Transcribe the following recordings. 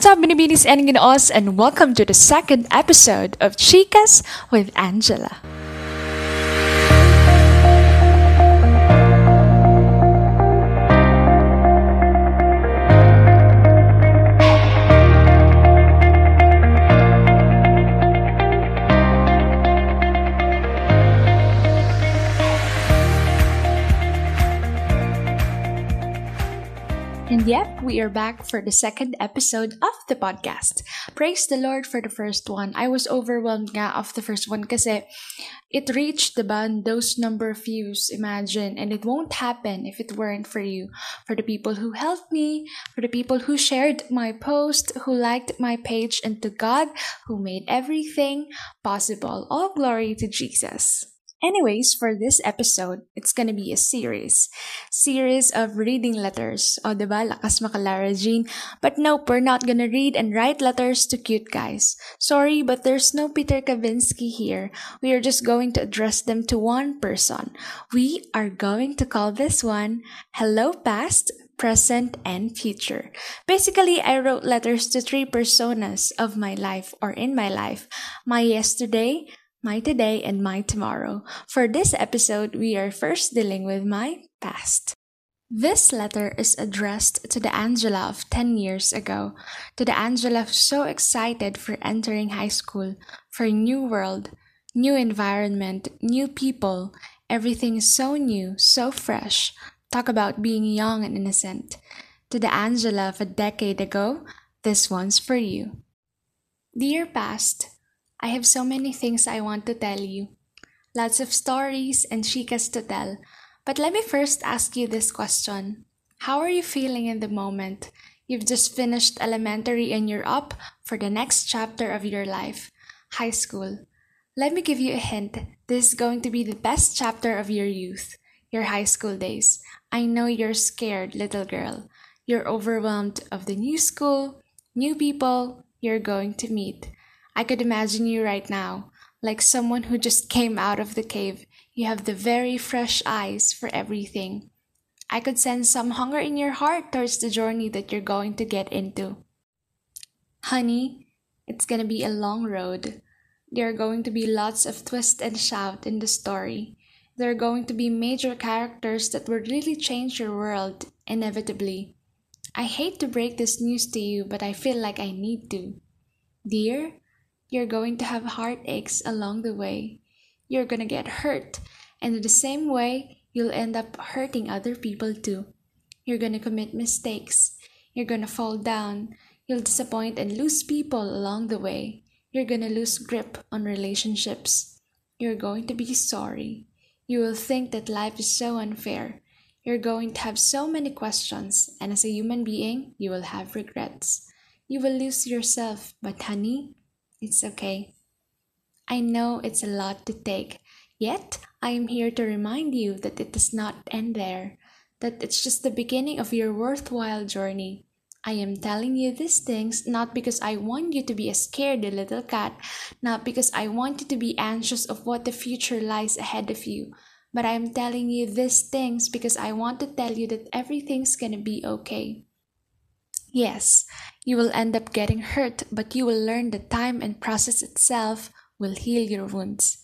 what's up, Binibinis and Ginoos, and welcome to the second episode of Chicas with Angela. And yep, we are back for the second episode of the podcast. Praise the Lord for the first one. I was overwhelmed nga of the first one kasi it reached the band those number of views, imagine, and it won't happen if it weren't for you. For the people who helped me, for the people who shared my post, who liked my page, and to God who made everything possible. All glory to Jesus. Anyways, for this episode, it's gonna be a series. Series of reading letters. O, diba? Lakas maka-Lara Jean. But nope, we're not gonna read and write letters to cute guys. Sorry, but there's no Peter Kavinsky here. We are just going to address them to one person. We are going to call this one Hello Past, present, and future. Basically, I wrote letters to three personas of my life or in my life my yesterday, my today, and my tomorrow. For this episode, we are first dealing with my past. This letter is addressed to the Angela of 10 years ago, to the Angela so excited for entering high school, for a new world, new environment, new people. Everything so new, so fresh. Talk about being young and innocent. To the Angela of a decade ago, this one's for you. Dear past, I have so many things I want to tell you. Lots of stories and chicas to tell. But let me first ask you this question. How are you feeling in the moment? You've just finished elementary and you're up for the next chapter of your life, high school. Let me give you a hint. This is going to be the best chapter of your youth, your high school days. I know you're scared, little girl. You're overwhelmed of the new school, new people you're going to meet. I could imagine you right now, like someone who just came out of the cave. You have the very fresh eyes for everything. I could sense some hunger in your heart towards the journey that you're going to get into. Honey, it's gonna be a long road. There are going to be lots of twist and shout in the story. There are going to be major characters that will really change your world, inevitably. I hate to break this news to you, but I feel like I need to. Dear, you're going to have heartaches along the way. You're gonna get hurt, and in the same way, you'll end up hurting other people too. You're gonna commit mistakes. You're gonna fall down. You'll disappoint and lose people along the way. You're gonna lose grip on relationships. You're going to be sorry. You will think that life is so unfair. You're going to have so many questions, and as a human being, you will have regrets. You will lose yourself, but honey, it's okay. I know it's a lot to take, yet I am here to remind you that it does not end there, that it's just the beginning of your worthwhile journey. I am telling you these things not because I want you to be a scared little cat, not because I want you to be anxious of what the future lies ahead of you, but I am telling you these things because I want to tell you that everything's gonna be okay. Yes, you will end up getting hurt, but you will learn that time and process itself will heal your wounds.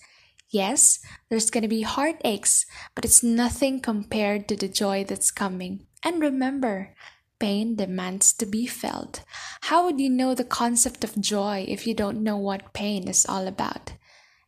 Yes, there's gonna be heartaches, but it's nothing compared to the joy that's coming. And remember, pain demands to be felt. How would you know the concept of joy if you don't know what pain is all about?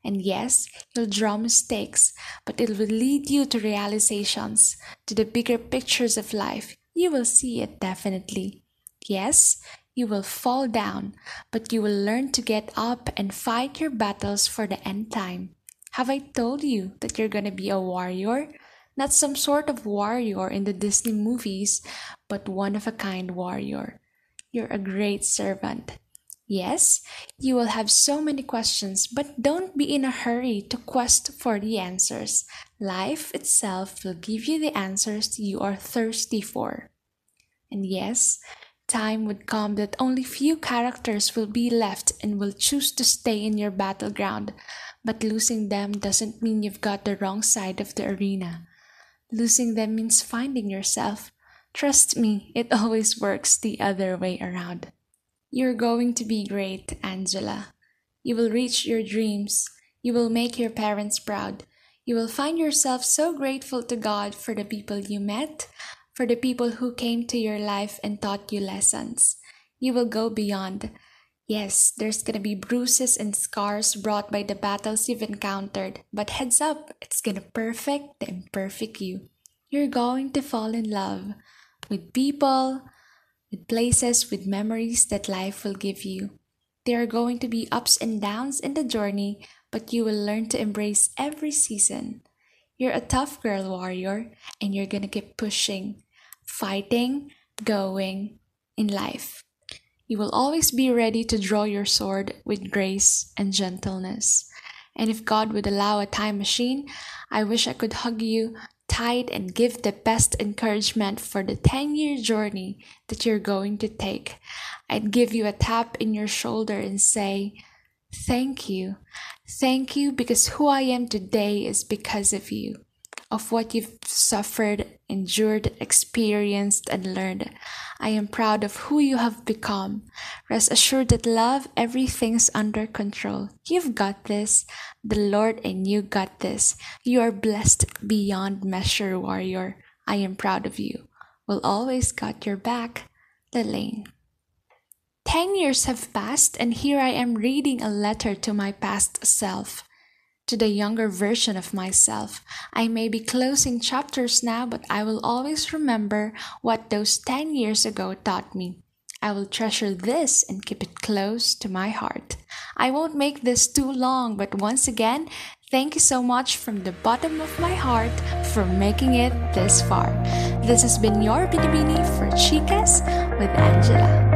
And yes, you'll draw mistakes, but it will lead you to realizations, to the bigger pictures of life. You will see it definitely. Yes, you will fall down, but you will learn to get up and fight your battles for the end time. Have I told you that you're gonna be a warrior? Not some sort of warrior in the Disney movies, but one of a kind warrior. You're a great servant. Yes, you will have so many questions, but don't be in a hurry to quest for the answers. Life itself will give you the answers you are thirsty for. And yes, time would come that only few characters will be left and will choose to stay in your battleground, but losing them doesn't mean you've got the wrong side of the arena. Losing them means finding yourself. Trust me, it always works the other way around. You're going to be great, Angela. You will reach your dreams. You will make your parents proud. You will find yourself so grateful to God for the people you met, for the people who came to your life and taught you lessons. You will go beyond. Yes, there's gonna be bruises and scars brought by the battles you've encountered, but heads up, it's gonna perfect the imperfect you. You're going to fall in love with people, with places, with memories that life will give you. There are going to be ups and downs in the journey, but you will learn to embrace every season. You're a tough girl warrior, and you're gonna keep pushing, fighting, going in life. You will always be ready to draw your sword with grace and gentleness. And if God would allow a time machine, I wish I could hug you tight and give the best encouragement for the 10 year journey that you're going to take. I'd give you a tap in your shoulder and say, Thank you. Thank you because who I am today is because of you of what you've suffered, endured, experienced, and learned. I am proud of who you have become. Rest assured that love, everything's under control. You've got this. The Lord and you got this. You are blessed beyond measure, warrior. I am proud of you. Will always got your back, Lelaine. Ten years have passed, and here I am reading a letter to my past self to the younger version of myself. I may be closing chapters now, but I will always remember what those 10 years ago taught me. I will treasure this and keep it close to my heart. I won't make this too long, but once again, thank you so much from the bottom of my heart for making it this far. This has been your Binibini for Chicas with Angela.